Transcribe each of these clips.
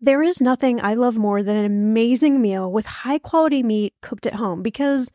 There is nothing I love more than an amazing meal with high quality meat cooked at home because,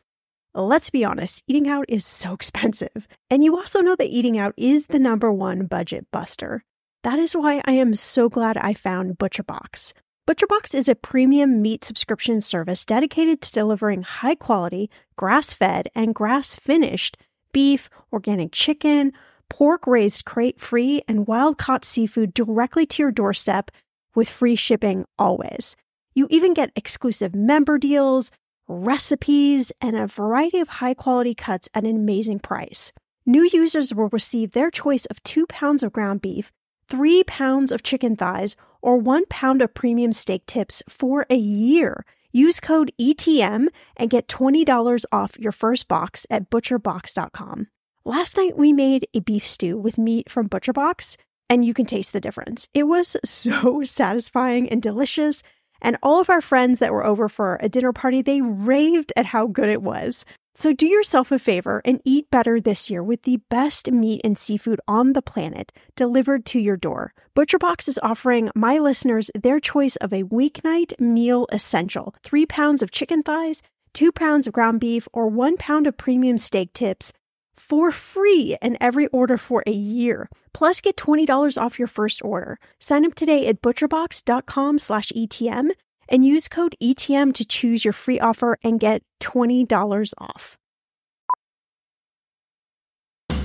let's be honest, eating out is so expensive. And you also know that eating out is the number one budget buster. That is why I am so glad I found ButcherBox. ButcherBox is a premium meat subscription service dedicated to delivering high quality, grass fed, and grass finished beef, organic chicken, pork raised crate free, and wild caught seafood directly to your doorstep with free shipping always. You even get exclusive member deals, recipes, and a variety of high quality cuts at an amazing price. New users will receive their choice of two pounds of ground beef, three pounds of chicken thighs, or one pound of premium steak tips for a year. Use code ETM and get $20 off your first box at butcherbox.com. Last night we made a beef stew with meat from ButcherBox and you can taste the difference. It was so satisfying and delicious. And all of our friends that were over for a dinner party, they raved at how good it was. So do yourself a favor and eat better this year with the best meat and seafood on the planet delivered to your door. ButcherBox is offering my listeners their choice of a weeknight meal essential three pounds of chicken thighs, two pounds of ground beef, or one pound of premium steak tips for free in every order for a year. Plus, get $20 off your first order. Sign up today at butcherbox.com slash ETM and use code ETM to choose your free offer and get $20 off.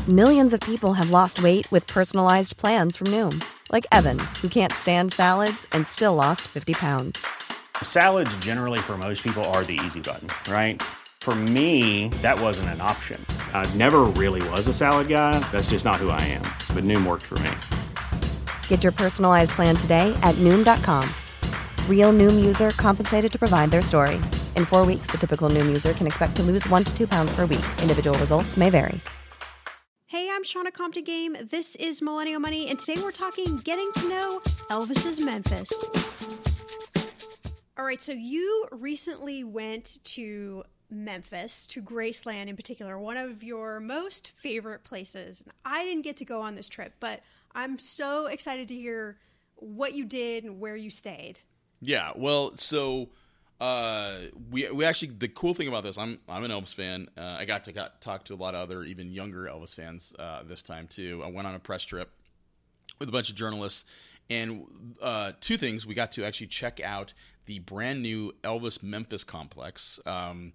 Millions of people have lost weight with personalized plans from Noom, like Evan, who can't stand salads and still lost 50 pounds. Salads, generally, for most people, are the easy button, right? For me, that wasn't an option. I never really was a salad guy. That's just not who I am. But Noom worked for me. Get your personalized plan today at Noom.com. Real Noom user compensated to provide their story. In four weeks, the typical Noom user can expect to lose one to two pounds per week. Individual results may vary. Hey, I'm Shannah Compton Game. This is Millennial Money, and today we're talking getting to know Elvis's Memphis. All right, so you recently went to Memphis to Graceland in particular, one of your most favorite places. I didn't get to go on this trip, but I'm so excited to hear what you did and where you stayed. Yeah, well, so uh, we we actually the cool thing about this, I'm I'm an Elvis fan. Uh, I got to got talk to a lot of other even younger Elvis fans uh, this time too. I went on a press trip with a bunch of journalists, and uh, two things we got to actually check out the brand new Elvis Memphis complex. Um,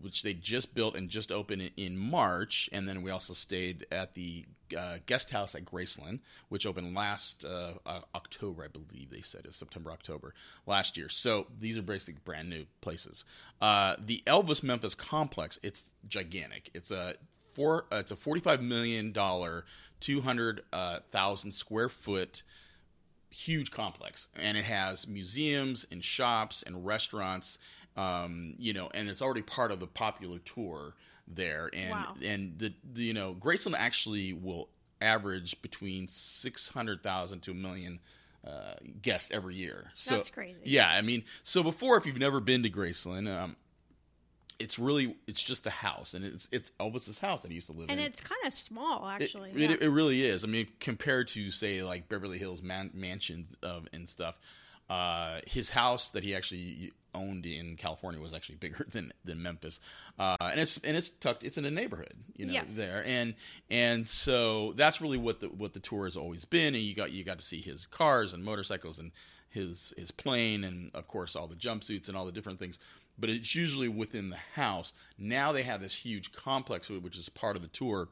which they just built and just opened in March. And then we also stayed at the uh, guest house at Graceland, which opened last uh, uh, October, I believe they said, it was September, October last year. So these are basically brand new places. Uh, the Elvis Memphis complex, it's gigantic. It's a four, uh, it's a $45 million, 200,000 uh, square foot huge complex and it has museums and shops and restaurants um, you know, and it's already part of the popular tour there. And Wow. and the, the you know Graceland actually will average between six hundred thousand to a million. Uh, guests every year. So, That's crazy. Yeah, I mean, so before, if you've never been to Graceland, um, it's really it's just a house, and it's it's Elvis's house that he used to live And in. And it's kind of small, actually. It, yeah. it, really is. I mean, compared to say like Beverly Hills man- mansions uh, and stuff, uh, his house that he actually owned in California was actually bigger than than Memphis, uh, and it's and it's tucked. It's in a neighborhood, you know, Yes. there, and and so that's really what the what the tour has always been. And you got you got to see his cars and motorcycles and his his plane and of course all the jumpsuits and all the different things. But it's usually within the house. Now they have this huge complex, which is part of the tour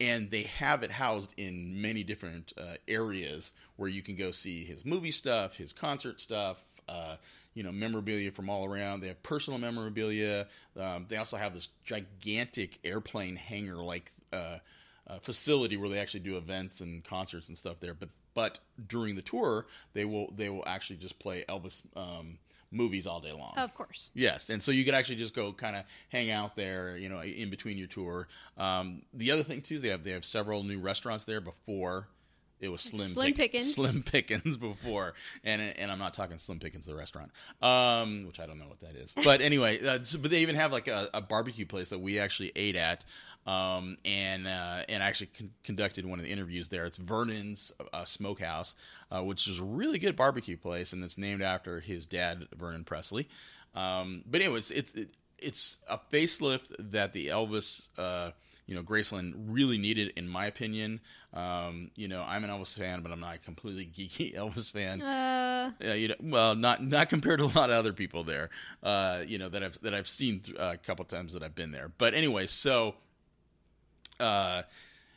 and they have it housed in many different uh, areas where you can go see his movie stuff, his concert stuff, uh, you know, memorabilia from all around. They have personal memorabilia. Um, they also have this gigantic airplane hangar like uh, uh, facility where they actually do events and concerts and stuff there. But but during the tour, they will they will actually just play Elvis um, movies all day long. Of course. Yes, and so you could actually just go kind of hang out there, you know, in between your tour. Um, the other thing too is they have they have several new restaurants there before it was Slim Slim Pick- Pickens. Slim Pickens before, and and I'm not talking Slim Pickens the restaurant, um, which I don't know what that is. But anyway, uh, so- but they even have like a, a barbecue place that we actually ate at, um, and uh, and I actually con- conducted one of the interviews there. It's Vernon's uh, Smokehouse, uh, which is a really good barbecue place, and it's named after his dad, Vernon Presley. Um, but anyway, it's it's it, it's a facelift that the Elvis. You know, Graceland really needed, in my opinion. Um, you know, I'm an Elvis fan, but I'm not a completely geeky Elvis fan. Uh, Uh, you know, well, not not compared to a lot of other people there. Uh, you know that I've that I've seen th- uh, a couple times that I've been there. But anyway, so uh,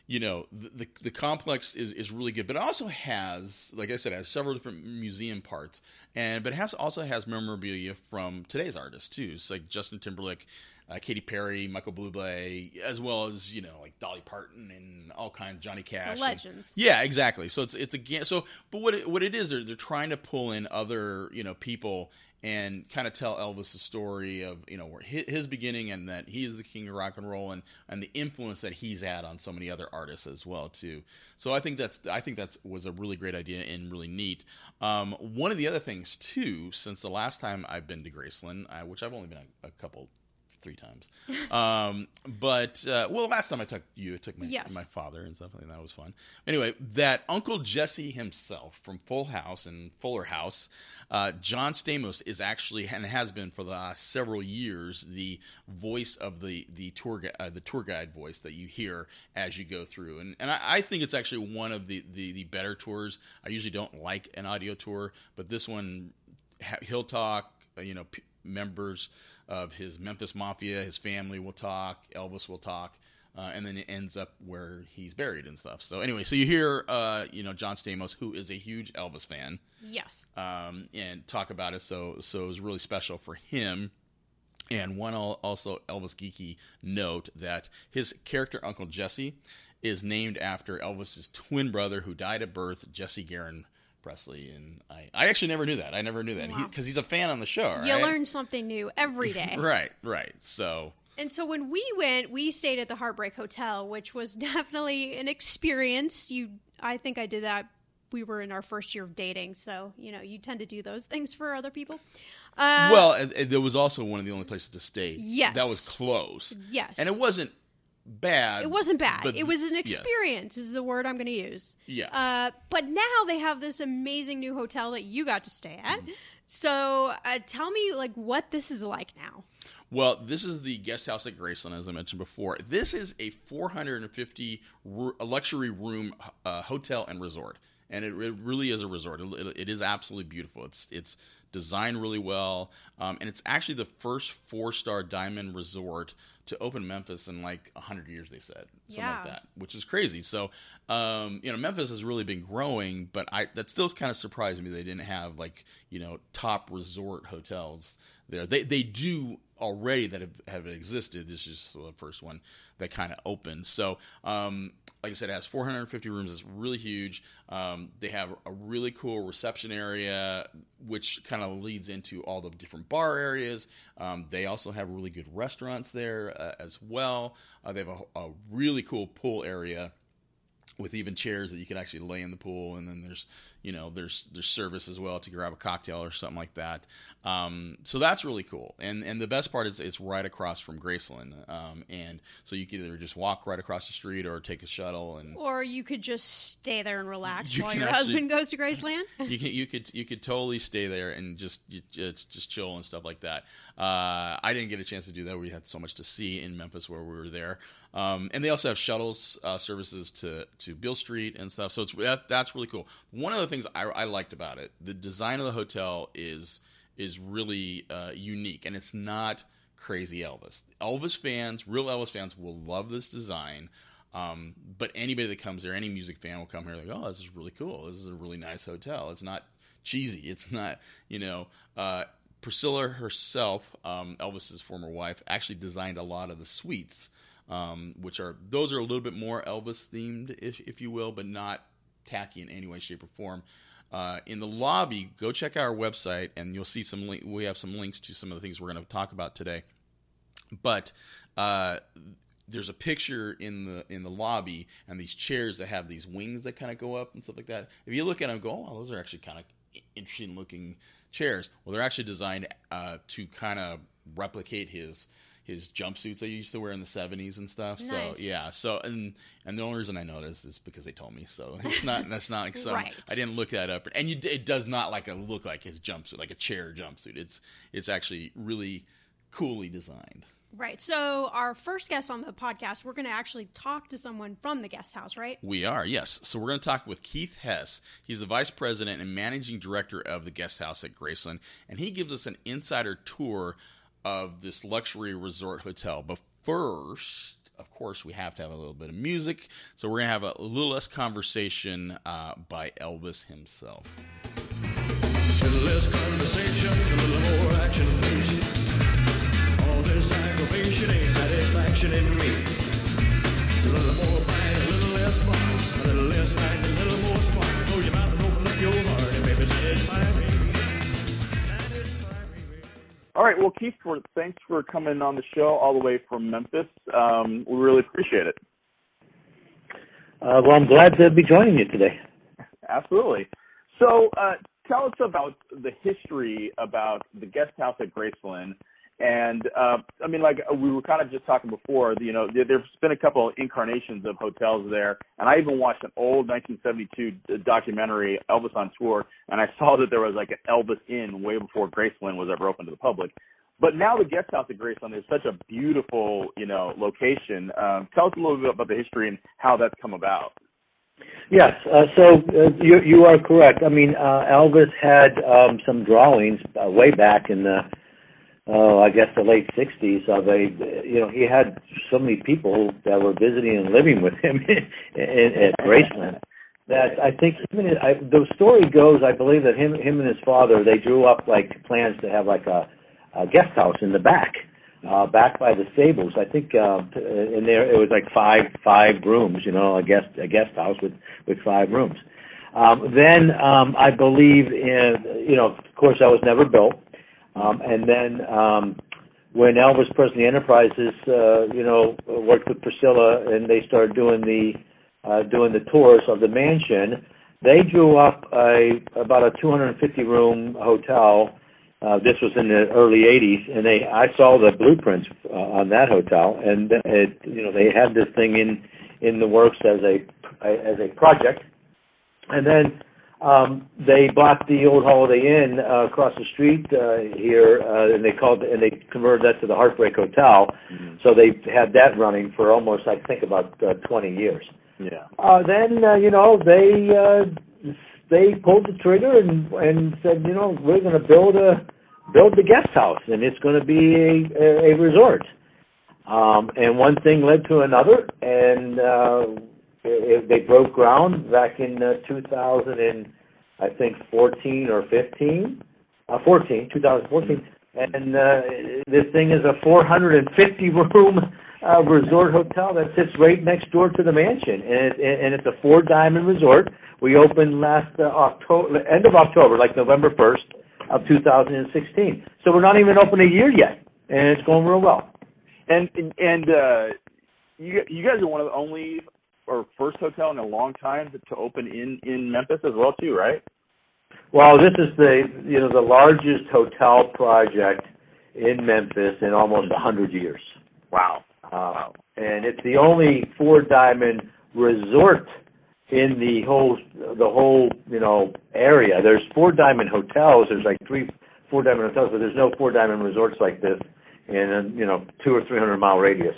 you know the, the the complex is is really good, but it also has, like I said, it has several different museum parts, and but it has also has memorabilia from today's artists too. It's like Justin Timberlake. Uh, Katy Perry, Michael Bublé, as well as you know like Dolly Parton and all kinds, of Johnny Cash, and- legends. yeah, exactly. So it's it's again. So, but what it, what it is, they're they're trying to pull in other you know people and kind of tell Elvis the story of you know where his, his beginning and that he is the king of rock and roll and and the influence that he's had on so many other artists as well too. So I think that's I think that was a really great idea and really neat. Um, one of the other things too, since the last time I've been to Graceland, uh, which I've only been a, a couple. Three times, um, but uh, well, last time I took you, I took my Yes. my father and stuff, and that was fun. Anyway, that Uncle Jesse himself from Full House and Fuller House, uh, John Stamos is actually and has been for the last several years the voice of the the tour gu- uh, the tour guide voice that you hear as you go through, and and I, I think it's actually one of the, the the better tours. I usually don't like an audio tour, but this one he'll talk. You know, p- members of his Memphis Mafia, his family will talk. Elvis will talk. Uh, and then it ends up where he's buried and stuff. So anyway, so you hear, uh, you know, John Stamos, who is a huge Elvis fan, yes. um, and talk about it. So so it was really special for him. And one also Elvis geeky note that his character Uncle Jesse is named after Elvis's twin brother who died at birth, Jesse Garon Presley. And I, I actually never knew that. I never knew that Wow. because he's a fan on the show. You learn something new every day. Right, right. So And so when we went, we stayed at the Heartbreak Hotel, which was definitely an experience. You, I think I did that. We were in our first year of dating, so you know you tend to do those things for other people. Uh, well, it, it- there was also one of the only places to stay. Yes. that was close. Yes. and it wasn't bad. it wasn't bad. but- it was an yes. experience, is the word I'm going to use. Yeah. Uh, but now they have this amazing new hotel that you got to stay at. Mm-hmm. So uh, tell me, like, what this is like now. Well, this is the guest house at Graceland, as I mentioned before. This is a 450 ru- luxury room uh, hotel and resort, and it, it really is a resort. It, it- it is absolutely beautiful. It's it's designed really well, um, and it's actually the first four star diamond resort to open Memphis in like 100 years. They said something Yeah. like that, which is crazy. So, um, you know, Memphis has really been growing, but I that still kind of surprised me they didn't have like you know top resort hotels there. They they do already that have, have existed. This is the first one that kind of opened. So, um, like I said, it has 450 rooms. It's really huge. Um, they have a really cool reception area, which kind of leads into all the different bar areas. Um, they also have really good restaurants there uh, as well. Uh, they have a, a really cool pool area with even chairs that you could actually lay in the pool, and then there's you know there's there's service as well to grab a cocktail or something like that. Um, so that's really cool, and and the best part is it's right across from Graceland, um, and so you can either just walk right across the street or take a shuttle, and Or you could just stay there and relax You while your actually- husband goes to Graceland. you can you could you could totally stay there and just you, just just chill and stuff like that. Uh, I didn't get a chance to do that. We had so much to see in Memphis where we were there, um, and they also have shuttles uh, services to to Beale Street and stuff. So it's that, that's really cool. One of the things I, I liked about it, the design of the hotel is is really uh, unique, and it's not crazy Elvis. Elvis fans, real Elvis fans, will love this design. Um, but anybody that comes there, any music fan will come here like, oh, this is really cool. This is a really nice hotel. It's not cheesy. It's not, you know, uh, Priscilla herself, um, Elvis's former wife, actually designed a lot of the suites, um, which are those are a little bit more Elvis themed, if, if you will, but not tacky in any way, shape, or form. Uh, in the lobby, go check out our website, and you'll see some. Link- we have some links to some of the things we're going to talk about today. But uh, there's a picture in the in the lobby and these chairs that have these wings that kind of go up and stuff like that. If you look at them, go, oh, those are actually kind of interesting looking chairs. Well, they're actually designed uh, to kind of replicate his his jumpsuits that he used to wear in the 70s and stuff. Nice. So yeah, so and and the only reason I this is because they told me. So it's not that's not like some Right. I didn't look that up. And you, it does not like a look like his jumpsuit, like a chair jumpsuit. It's it's actually really coolly designed. Right. So, our first guest on the podcast, we're going to actually talk to someone from the guest house, right? We are, yes. So we're going to talk with Keith Hess. He's the vice president and managing director of the guest house at Graceland, and he gives us an insider tour of this luxury resort hotel. But first, of course, we have to have a little bit of music. So we're going to have a little less conversation uh, by Elvis himself. Well, Keith, for, thanks for coming on the show all the way from Memphis. Um, we really appreciate it. Uh, well, I'm glad to be joining you today. Absolutely. So, uh, tell us about the history about the guest house at Graceland. And uh, I mean, like we were kind of just talking before, you know, there, there's been a couple of incarnations of hotels there, and I even watched an old 1972 documentary, Elvis on Tour, and I saw that there was like an Elvis Inn way before Graceland was ever open to the public. But now the guest house at Graceland is such a beautiful, you know, location. Um, tell us a little bit about the history and how that's come about. Yes, uh, so uh, you you are correct. I mean, uh, Elvis had um, some drawings uh, way back in the, oh, I guess the late '60s of a, you know, he had so many people that were visiting and living with him in, in, at Graceland that I think even I, the story goes, I believe that him him and his father they drew up like plans to have like a, a guest house in the back. uh, back by the stables. I think uh, in there it was like five five rooms, you know, a guest a guest house with with five rooms. Um, then um, I believe in you know, of course, that was never built. Um, and then um, when Elvis Presley Enterprises, uh, you know, worked with Priscilla and they started doing the uh, doing the tours of the mansion, they drew up a about a 250 room hotel. Uh, this was in the early '80s, and they I saw the blueprints uh, on that hotel, and it, you know they had this thing in in the works as a as a project, and then um, they bought the old Holiday Inn uh, across the street uh, here, uh, and they called and they converted that to the Heartbreak Hotel. So they had that running for almost I think about uh, 20 years. Yeah. Uh, then uh, you know they uh, they pulled the trigger and and said you know we're going to build a build the guest house and it's going to be a, a, a resort. Um, and one thing led to another, and uh, they broke ground back in uh, 2000 and I think 14 or 15, uh, 14, 2014. And uh, this thing is a 450 room uh, resort hotel that sits right next door to the mansion, and it, and it's a four diamond resort. We opened last uh, October, end of October, like November 1st of 2016. So we're not even open a year yet, and it's going real well. And and uh, you you guys are one of the only or first hotel in a long time to, to open in in Memphis as well too, right? Well, this is the you know the largest hotel project in Memphis in almost a hundred years. Wow. Uh, and it's the only four diamond resort in the whole the whole you know area. There's four diamond hotels. There's like three four diamond hotels, but there's no four diamond resorts like this in a you know two or three hundred mile radius.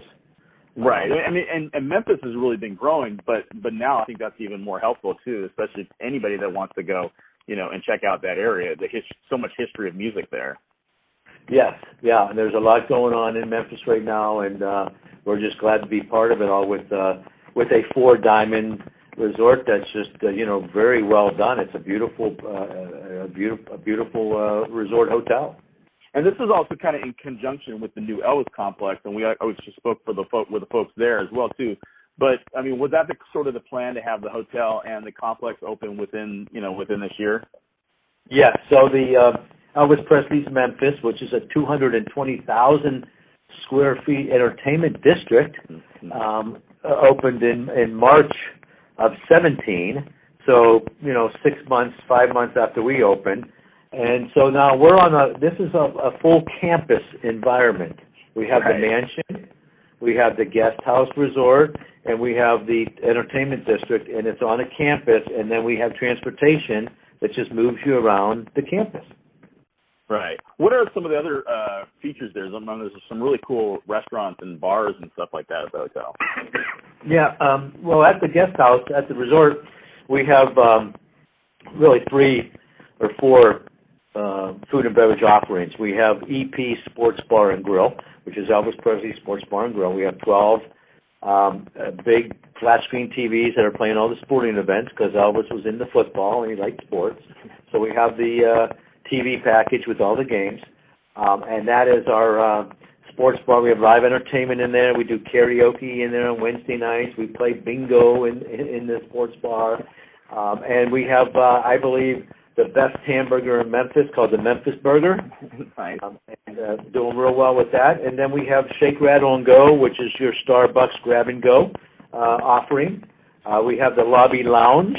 Right. I mean, and, and Memphis has really been growing, but but now I think that's even more helpful too, especially anybody that wants to go, you know, and check out that area. The his, so much history of music there. Yes, yeah, and there's a lot going on in Memphis right now, and uh, we're just glad to be part of it all with uh, with a four diamond resort that's just uh, you know very well done. It's a beautiful, uh, a beautiful, a beautiful uh, resort hotel. And this is also kind of in conjunction with the new Elvis complex, and we I was just spoke for the folk with the folks there as well too. But I mean, was that the sort of the plan to have the hotel and the complex open within you know within this year? Yeah. So the uh, Elvis Presley's Memphis, which is a 220,000 square feet entertainment district um, opened in in March of 17. So you know, six months, five months after we opened, and so now we're on a. This is a, a full campus environment. We have Right. the mansion, we have the guest house resort, and we have the entertainment district, and it's on a campus. And then we have transportation that just moves you around the campus. Right. What are some of the other uh, features there? There's, some really cool restaurants and bars and stuff like that at the hotel. Yeah, um, well, at the guest house, at the resort, we have um, really three or four uh, food and beverage offerings. We have EP Sports Bar and Grill, which is Elvis Presley Sports Bar and Grill. We have 12 um, uh, big flat screen TVs that are playing all the sporting events because Elvis was into football and he liked sports. So we have the uh, TV package with all the games, um, and that is our uh, sports bar. We have live entertainment in there. We do karaoke in there on Wednesday nights. We play bingo in in, in the sports bar, um, and we have, uh, I believe, the best hamburger in Memphis called the Memphis Burger. nice. Um, and uh, doing real well with that. And then we have Shake, Rattle, and Go, which is your Starbucks grab and go uh, offering. Uh, we have the Lobby Lounge,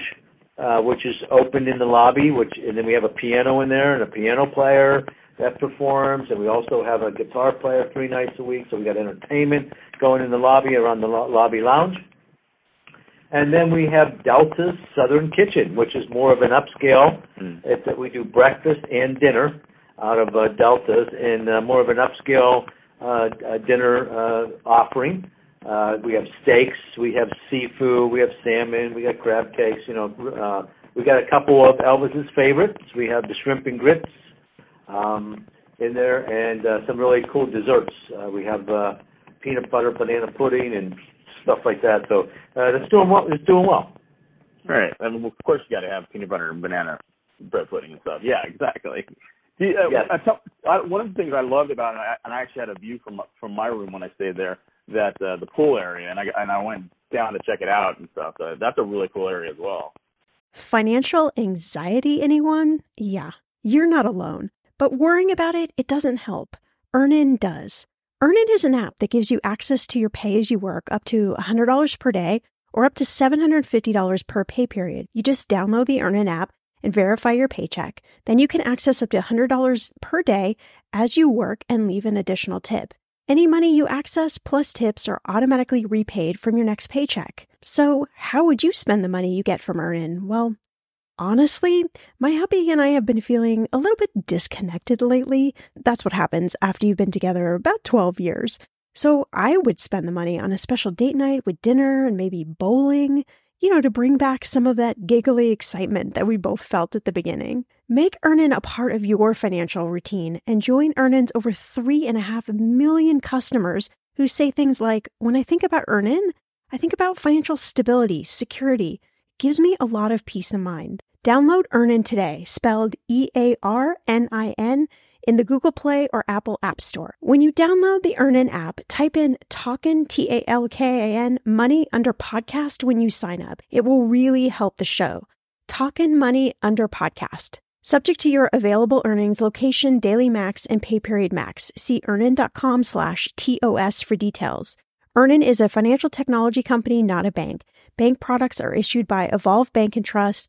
uh, which is open in the lobby, which and then we have a piano in there and a piano player that performs, and we also have a guitar player three nights a week. So we got entertainment going in the lobby around the lo- lobby lounge. And then we have Delta's Southern Kitchen, which is more of an upscale. Mm. It's that we do breakfast and dinner out of uh, Delta's, and uh, more of an upscale uh, uh, dinner uh, offering. Uh, we have steaks, we have seafood, we have salmon, we got crab cakes. You know, uh, we got a couple of Elvis's favorites. We have the shrimp and grits um, in there, and uh, some really cool desserts. Uh, we have uh, peanut butter banana pudding and stuff like that. So uh, it's doing well. It's doing well. Right. I mean, of course, you got to have peanut butter and banana bread pudding and stuff. Yeah, exactly. See, uh, Yes. I tell, I, one of the things I loved about it, and I, and I actually had a view from from my room when I stayed there, that uh, the pool area, and I and I went down to check it out and stuff. So that's a really cool area as well. Financial anxiety, anyone? Yeah, you're not alone. But worrying about it, it doesn't help. Earnin does. Earnin is an app that gives you access to your pay as you work up to $100 per day or up to $750 per pay period. You just download the Earnin app and verify your paycheck. Then you can access up to $100 per day as you work and leave an additional tip. Any money you access plus tips are automatically repaid from your next paycheck. So, how would you spend the money you get from Earnin? Well, honestly, my hubby and I have been feeling a little bit disconnected lately. That's what happens after you've been together about 12 years. So, I would spend the money on a special date night with dinner and maybe bowling, you know, to bring back some of that giggly excitement that we both felt at the beginning. Make Earnin a part of your financial routine and join Earnin's over three and a half million customers who say things like, When I think about Earnin, I think about financial stability, security. Gives me a lot of peace of mind. Download Earnin today, spelled E A R N I N, in the Google Play or Apple App Store. When you download the Earnin app, type in Talkin' T A L K A N money under podcast when you sign up. It will really help the show. Talkin' Money under podcast. Subject to your available earnings, location, daily max, and pay period max. See earnin.com slash TOS for details. Earnin is a financial technology company, not a bank. Bank products are issued by Evolve Bank and Trust,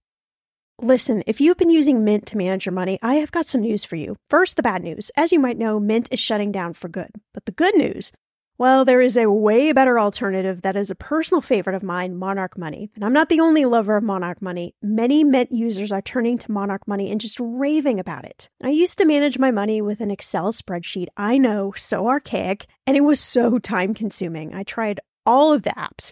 Listen, if you've been using Mint to manage your money, I have got some news for you. First, the bad news. As you might know, Mint is shutting down for good. But the good news, Well, there is a way better alternative that is a personal favorite of mine, Monarch Money. And I'm not the only lover of Monarch Money. Many Mint users are turning to Monarch Money and just raving about it. I used to manage my money with an Excel spreadsheet. I know, so archaic, and it was so time consuming. I tried all of the apps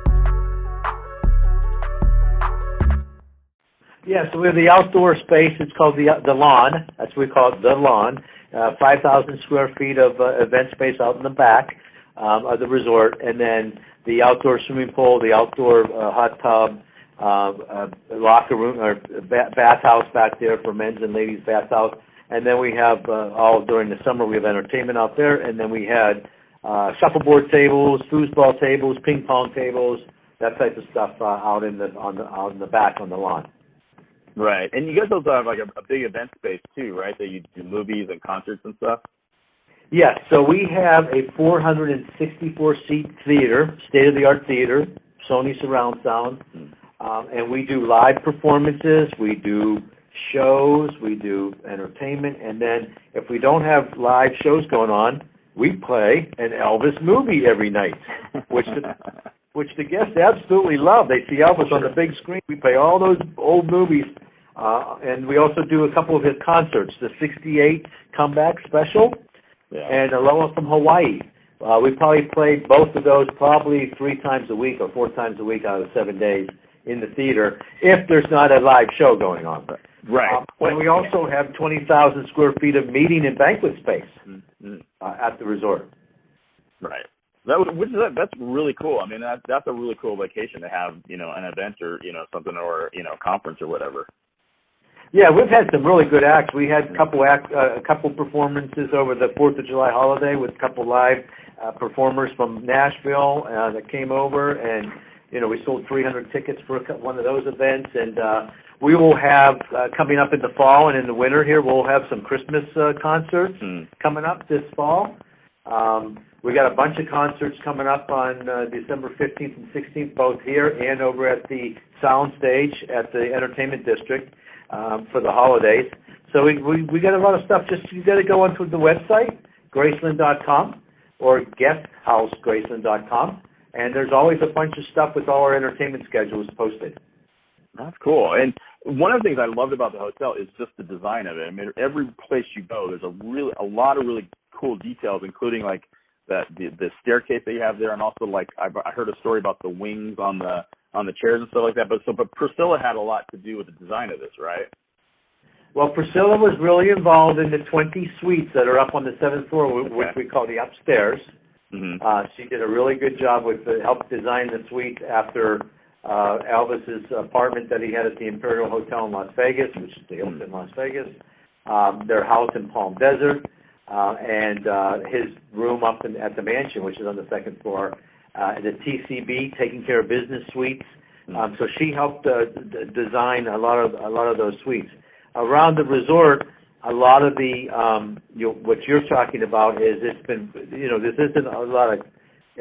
Yeah, so we have the outdoor space. It's called the the lawn. That's what we call it, the lawn. Uh, 5,000 square feet of uh, event space out in the back um, of the resort, and then the outdoor swimming pool, the outdoor uh, hot tub, uh, uh, locker room or ba- bathhouse back there for men's and ladies bathhouse. And then we have uh, all during the summer we have entertainment out there, and then we had uh, shuffleboard tables, foosball tables, ping pong tables, that type of stuff uh, out in the on the out in the back on the lawn. Right, and you guys also have like a, a big event space too, right? That you do movies and concerts and stuff. Yes, so we have a 464 seat theater, state of the art theater, Sony surround sound, um, and we do live performances, we do shows, we do entertainment, and then if we don't have live shows going on, we play an Elvis movie every night, which which the guests absolutely love. They see Elvis on the big screen. We play all those old movies, uh, and we also do a couple of his concerts, the '68 comeback special yeah. and Aloha from Hawaii. Uh, we probably played both of those probably three times a week or four times a week out of seven days in the theater if there's not a live show going on. But, Right. Um, and we also have 20,000 square feet of meeting and banquet space Mm-hmm. uh, at the resort. Right. That would- which is that's really cool. I mean, that that's a really cool vacation to have, you know, an event or you know something or you know conference or whatever. Yeah, we've had some really good acts. We had a couple act, uh, a couple performances over the Fourth of July holiday with a couple live uh, performers from Nashville uh, that came over, and you know we sold 300 tickets for a, one of those events. And uh, we will have uh, coming up in the fall and in the winter here, we'll have some Christmas uh, concerts Hmm. coming up this fall. Um, we got a bunch of concerts coming up on uh, December 15th and 16th, both here and over at the Sound Stage at the Entertainment District um, for the holidays. So we, we we got a lot of stuff. Just you got to go onto the website, Graceland.com or guesthousegraceland.com, and there's always a bunch of stuff with all our entertainment schedules posted. That's cool. And one of the things I loved about the hotel is just the design of it. I mean, every place you go, there's a really a lot of really cool details, including like that the, the staircase that you have there, and also like I, I heard a story about the wings on the on the chairs and stuff like that. But so, but Priscilla had a lot to do with the design of this, right? Well, Priscilla was really involved in the 20 suites that are up on the seventh floor, wh- which we call the upstairs. Mm-hmm. Uh, she did a really good job with the, help design the suite after uh, Elvis's apartment that he had at the Imperial Hotel in Las Vegas, which is the Hilton Las Vegas, um, their house in Palm Desert, uh, and uh, his room up in, at the mansion, which is on the second floor, uh, the TCB, taking care of business suites. Um, so she helped uh, d- design a lot of a lot of those suites around the resort. A lot of the um, you what you're talking about is it's been you know this isn't a lot of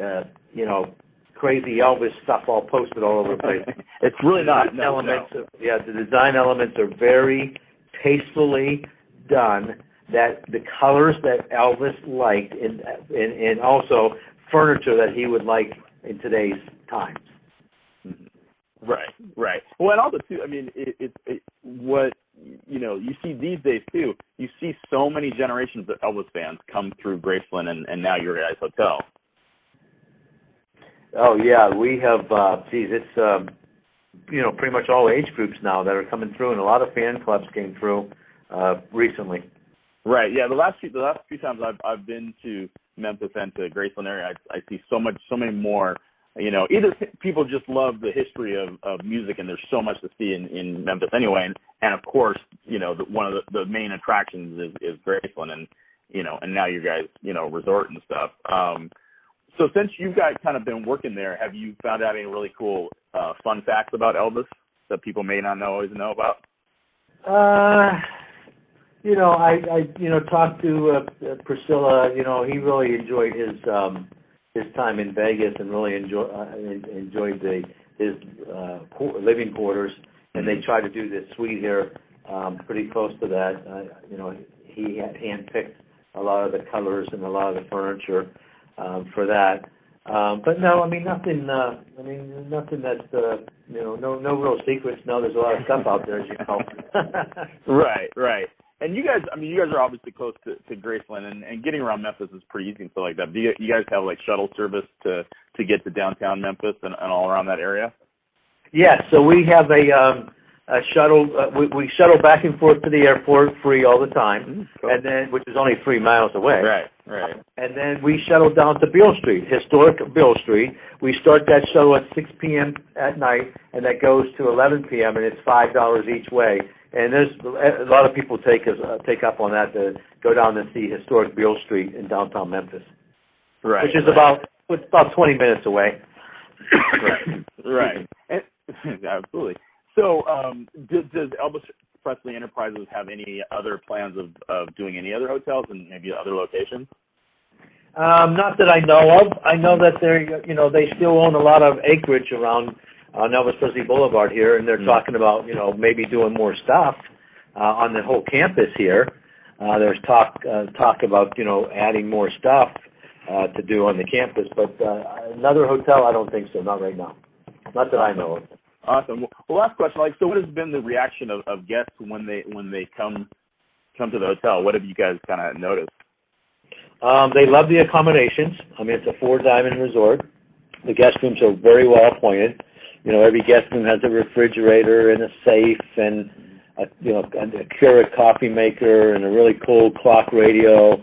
uh, you know crazy Elvis stuff all posted all over the place. it's really not. No, elements no. Of, yeah, the design elements are very tastefully done. That the colors that Elvis liked, and and, and also furniture that he would like in today's times. Right, right. Well, and also too, I mean, it, it, it what you know you see these days too. You see so many generations of Elvis fans come through Graceland and, and now your guys' hotel. Oh yeah, we have. uh Geez, it's um, you know pretty much all age groups now that are coming through, and a lot of fan clubs came through uh recently. Right. Yeah. The last few the last few times I've I've been to Memphis and to Graceland area, I, I see so much so many more. You know, either people just love the history of of music, and there's so much to see in in Memphis anyway, and and of course, you know, the, one of the, the main attractions is is Graceland, and you know, and now you guys, you know, resort and stuff. Um, so since you guys kind of been working there, have you found out any really cool uh, fun facts about Elvis that people may not know always know about? Uh, you know, I, I, you know, talked to uh, Priscilla. You know, he really enjoyed his um his time in Vegas and really enjoy uh, enjoyed the his uh, living quarters. And they tried to do this suite here, um, pretty close to that. Uh, you know, he had handpicked a lot of the colors and a lot of the furniture um, for that. Um, but no, I mean nothing. Uh, I mean nothing that's uh, you know no no real secrets. No, there's a lot of stuff out there, as you know. Right, right. And you guys, I mean, you guys are obviously close to, to Graceland, and, and getting around Memphis is pretty easy and stuff like that. Do you, you guys have like shuttle service to to get to downtown Memphis and, and all around that area? Yes, so we have a um a shuttle uh, we we shuttle back and forth to the airport free all the time and then which is only 3 miles away. Right, right. And then we shuttle down to Beale Street, historic Beale Street. We start that shuttle at 6 p.m. at night and that goes to 11 p.m. and it's $5 each way. And there's a lot of people take us uh, take up on that to go down and see historic Beale Street in downtown Memphis. Right. Which is right. about it's about 20 minutes away. right, right. And, absolutely. So, um, does, does Elvis Presley Enterprises have any other plans of, of doing any other hotels and maybe other locations? Um, not that I know of. I know that they're, you know, they still own a lot of acreage around on Elvis Presley Boulevard here, and they're Mm. talking about, you know, maybe doing more stuff uh, on the whole campus here. Uh, there's talk uh, talk about, you know, adding more stuff uh, to do on the campus, but uh, another hotel, I don't think so. Not right now. Not that I know of. Awesome. Well, last question. Like, so, what has been the reaction of, of guests when they when they come come to the hotel? What have you guys kind of noticed? Um, they love the accommodations. I mean, it's a four diamond resort. The guest rooms are very well appointed. You know, every guest room has a refrigerator and a safe and a you know a, a Keurig coffee maker and a really cool clock radio.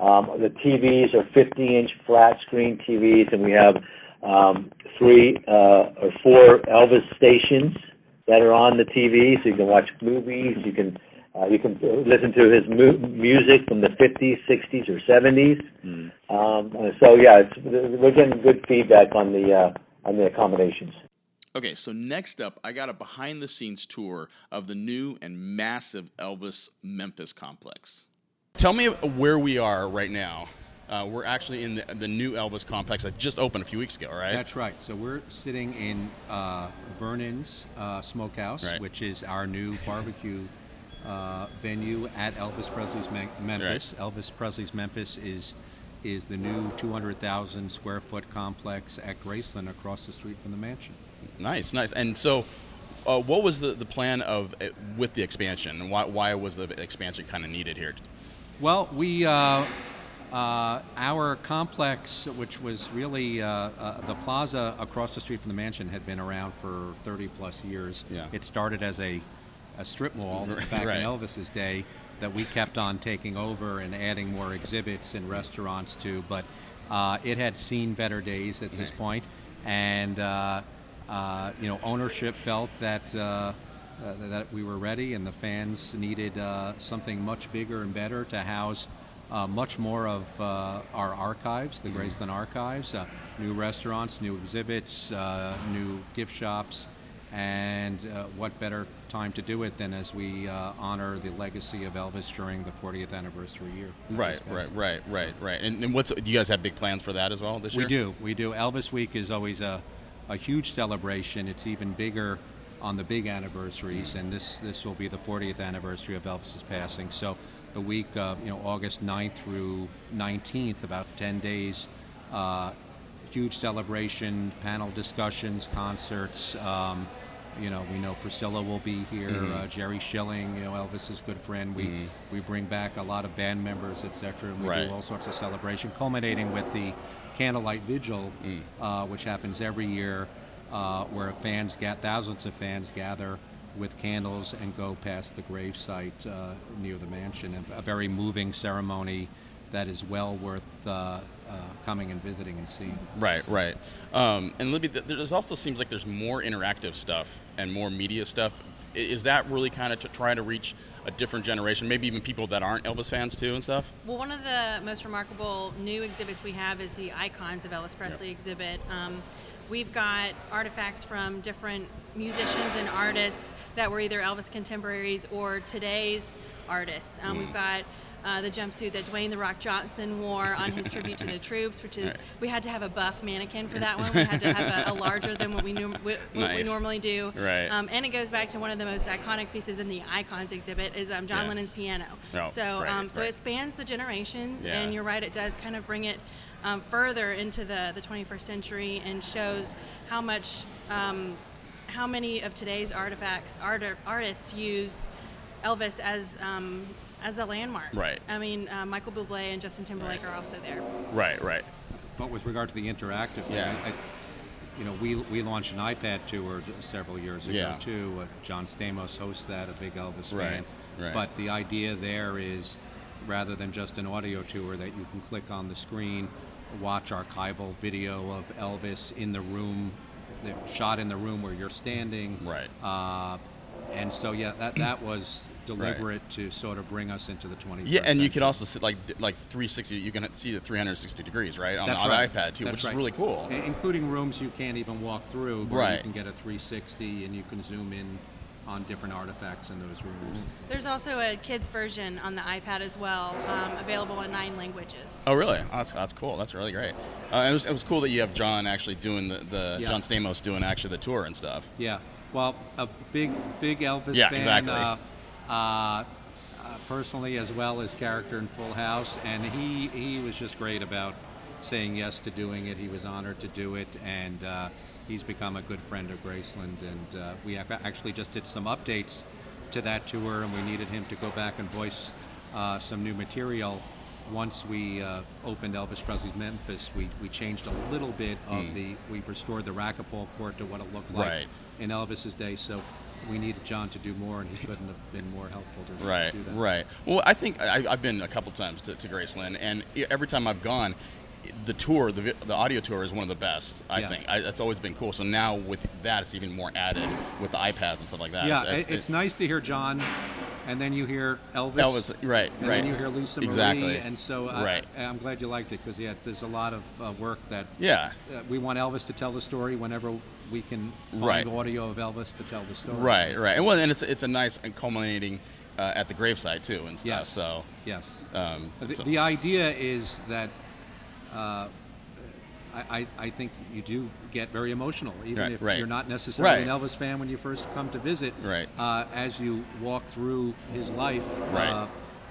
Um, the TVs are 50 inch flat screen TVs, and we have um, three uh, or four Elvis stations that are on the TV, so you can watch movies. You can uh, you can listen to his mu- music from the 50s, 60s, or 70s. Um, uh, so yeah, it's, we're getting good feedback on the uh, on the accommodations. Okay, so next up, I got a behind the scenes tour of the new and massive Elvis Memphis complex. Tell me where we are right now. Uh, we're actually in the, the new Elvis complex that just opened a few weeks ago, right? That's right. So we're sitting in uh, Vernon's uh, Smokehouse, Right. which is our new barbecue uh, venue at Elvis Presley's Me- Memphis. Elvis Presley's Memphis is is the new 200,000 square foot complex at Graceland across the street from the mansion. Nice, nice. And so, uh, what was the, the plan of uh, with the expansion? And why, why was the expansion kind of needed here? Well, we uh, uh, our complex, which was really uh, uh, the plaza across the street from the mansion, had been around for 30 plus years. Yeah. It started as a, a strip mall back right. in Elvis's day that we kept on taking over and adding more exhibits and restaurants to, but uh, it had seen better days at this Right. point, and you know ownership felt that. Uh, uh, that we were ready, and the fans needed uh, something much bigger and better to house uh, much more of uh, our archives, the Graceland archives, uh, new restaurants, new exhibits, uh, new gift shops, and uh, what better time to do it than as we uh, honor the legacy of Elvis during the 40th anniversary year. Right, right, right, right, right. And, and what's do you guys have big plans for that as well this We year? We do, we do. Elvis Week is always a, a huge celebration. It's even bigger on the big anniversaries, and this this will be the 40th anniversary of Elvis's passing. So the week of you know August 9th through 19th, about 10 days, uh, huge celebration, panel discussions, concerts. Um, you know, we know Priscilla will be here. Mm-hmm. Uh, Jerry Schilling, you know, Elvis's good friend. We we bring back a lot of band members, etc. And we Right. do all sorts of celebration, culminating with the candlelight vigil, Mm. uh, which happens every year, uh, where fans get thousands of fans gather with candles and go past the grave site uh, near the mansion. And a very moving ceremony that is well worth uh, uh, coming and visiting and seeing. Right, right. Um, and Libby, th- there also seems like there's more interactive stuff and more media stuff. Is that really kind of to try to reach a different generation, maybe even people that aren't Elvis fans too and stuff? Well, one of the most remarkable new exhibits we have is the Icons of Elvis Presley exhibit. Um, we've got artifacts from different musicians and artists that were either Elvis contemporaries or today's artists. Um, We've got uh, the jumpsuit that Dwayne the Rock Johnson wore on his tribute to the troops, which is we had to have a buff mannequin for that one. We had to have a, a larger than what we, nu- what we normally do. Right. Um, and it goes back to one of the most iconic pieces in the Icons exhibit is um, John Yeah. Lennon's piano. Oh, so right, um, so right. it spans the generations, Yeah. and you're right, it does kind of bring it um, further into the, the 21st century and shows how much, um, how many of today's artifacts, art, artists use Elvis as um, as a landmark. Right. I mean, uh, Michael Bublé and Justin Timberlake are also there. Right, right. But with regard to the interactive thing, Yeah. I, I, you know, we, we launched an iPad tour several years ago Yeah. too. Uh, John Stamos hosts that, a big Elvis Right, fan. right. But the idea there is, rather than just an audio tour, that you can click on the screen, watch archival video of Elvis in the room, the shot in the room where you're standing. Right. Uh, and so yeah, that that was deliberate to sort of bring us into the 21st. Yeah, and you century. could also see like like 360. You can see the 360 degrees, right, on, That's on right. the iPad too, That's which right. is really cool. I- including rooms you can't even walk through. Where You can get a 360 and you can zoom in on different artifacts in those rooms. There's also a kids version on the iPad as well, um, available in nine languages. Oh, really? Oh, that's, that's cool. That's really great. Uh, it, was, it was cool that you have John actually doing the, the Yeah. John Stamos doing actually the tour and stuff. Yeah. Well, a big, big Elvis Yeah, fan. exactly. Uh, uh, uh, personally, as well as character in Full House, and he he was just great about saying yes to doing it. He was honored to do it, and uh, he's become a good friend of Graceland. And uh, we ac- actually just did some updates to that tour, and we needed him to go back and voice uh, some new material. Once we uh, opened Elvis Presley's Memphis, we, we changed a little bit of Mm. the, we restored the racquetball court to what it looked like Right. in Elvis's day. So we needed John to do more, and he couldn't have been more helpful to Right, do that. right. Well, I think I, I've been a couple times to, to Graceland, and every time I've gone, the tour, the, the audio tour is one of the best. I Yeah. think I, that's always been cool. So now with that, it's even more added with the iPads and stuff like that. Yeah, It's- it- it's, nice to hear John, and then you hear Elvis. Elvis, right, and right. then you hear Lisa Marie, Exactly. and so I, Right. I, am glad you liked it because yeah, there's a lot of uh, work that Yeah. uh, we want Elvis to tell the story whenever we can find Right. audio of Elvis to tell the story. Right, right, and well, and it's it's a nice and culminating uh, at the gravesite too and stuff. Yes. So Yes. um, The, so- the idea is that uh, I, I, think you do get very emotional, even Right, if right. you're not necessarily Right. an Elvis fan when you first come to visit. Right. Uh, as you walk through his life, Right. uh,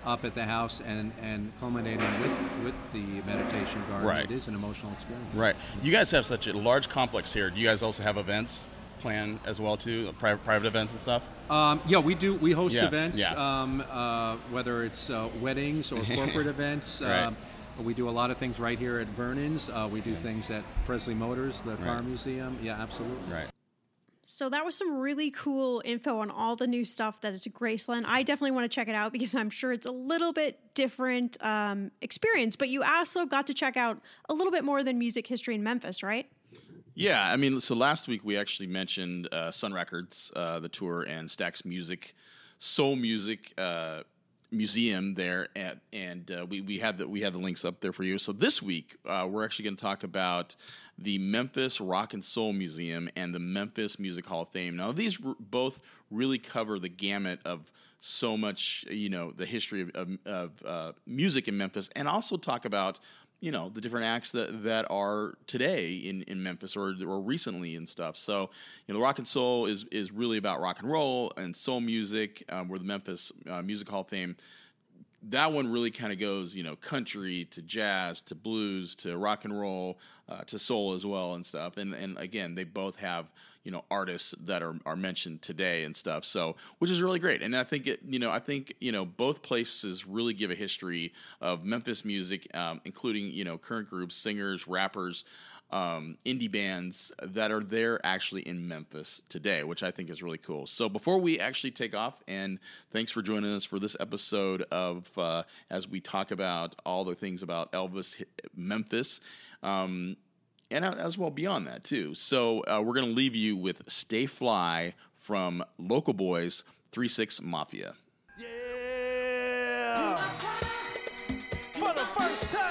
up at the house and, and culminating with, with the meditation garden. Right. It is an emotional experience. Right. You guys have such a large complex here. Do you guys also have events planned as well too, private, private events and stuff? Um, yeah, we do. We host Yeah, events, yeah. Um, uh, whether it's uh, weddings or corporate events. Right. Um, we do a lot of things right here at Vernon's. Uh, we do things at Presley Motors, the car museum. Yeah, absolutely. Right. So that was some really cool info on all the new stuff that is at Graceland. I definitely want to check it out because I'm sure it's a little bit different um, experience. But you also got to check out a little bit more than music history in Memphis, right? Yeah, I mean, so last week we actually mentioned uh, Sun Records, uh, the tour, and Stax Music, Soul Music uh, Museum there, at, and uh, we we had the we had the links up there for you. So this week uh, we're actually going to talk about the Memphis Rock and Soul Museum and the Memphis Music Hall of Fame. Now these r- both really cover the gamut of so much, you know, the history of, of, of uh, music in Memphis, and also talk about you know the different acts that that are today in, in Memphis or or recently and stuff. So you know, rock and soul is is really about rock and roll and soul music. Um, where the Memphis uh, Music Hall of Fame, that one really kind of goes you know country to jazz to blues to rock and roll uh, to soul as well and stuff. And and again, they both have you know artists that are, are mentioned today and stuff so which is really great and i think it you know i think you know both places really give a history of memphis music um, including you know current groups singers rappers um, indie bands that are there actually in Memphis today, which I think is really cool. So before we actually take off, and thanks for joining us for this episode of uh, as we talk about all the things about Elvis Memphis. Um, and as well beyond that too. So uh, we're going to leave you with "Stay Fly" from Local Boys Three Six Mafia. Yeah. For the first time,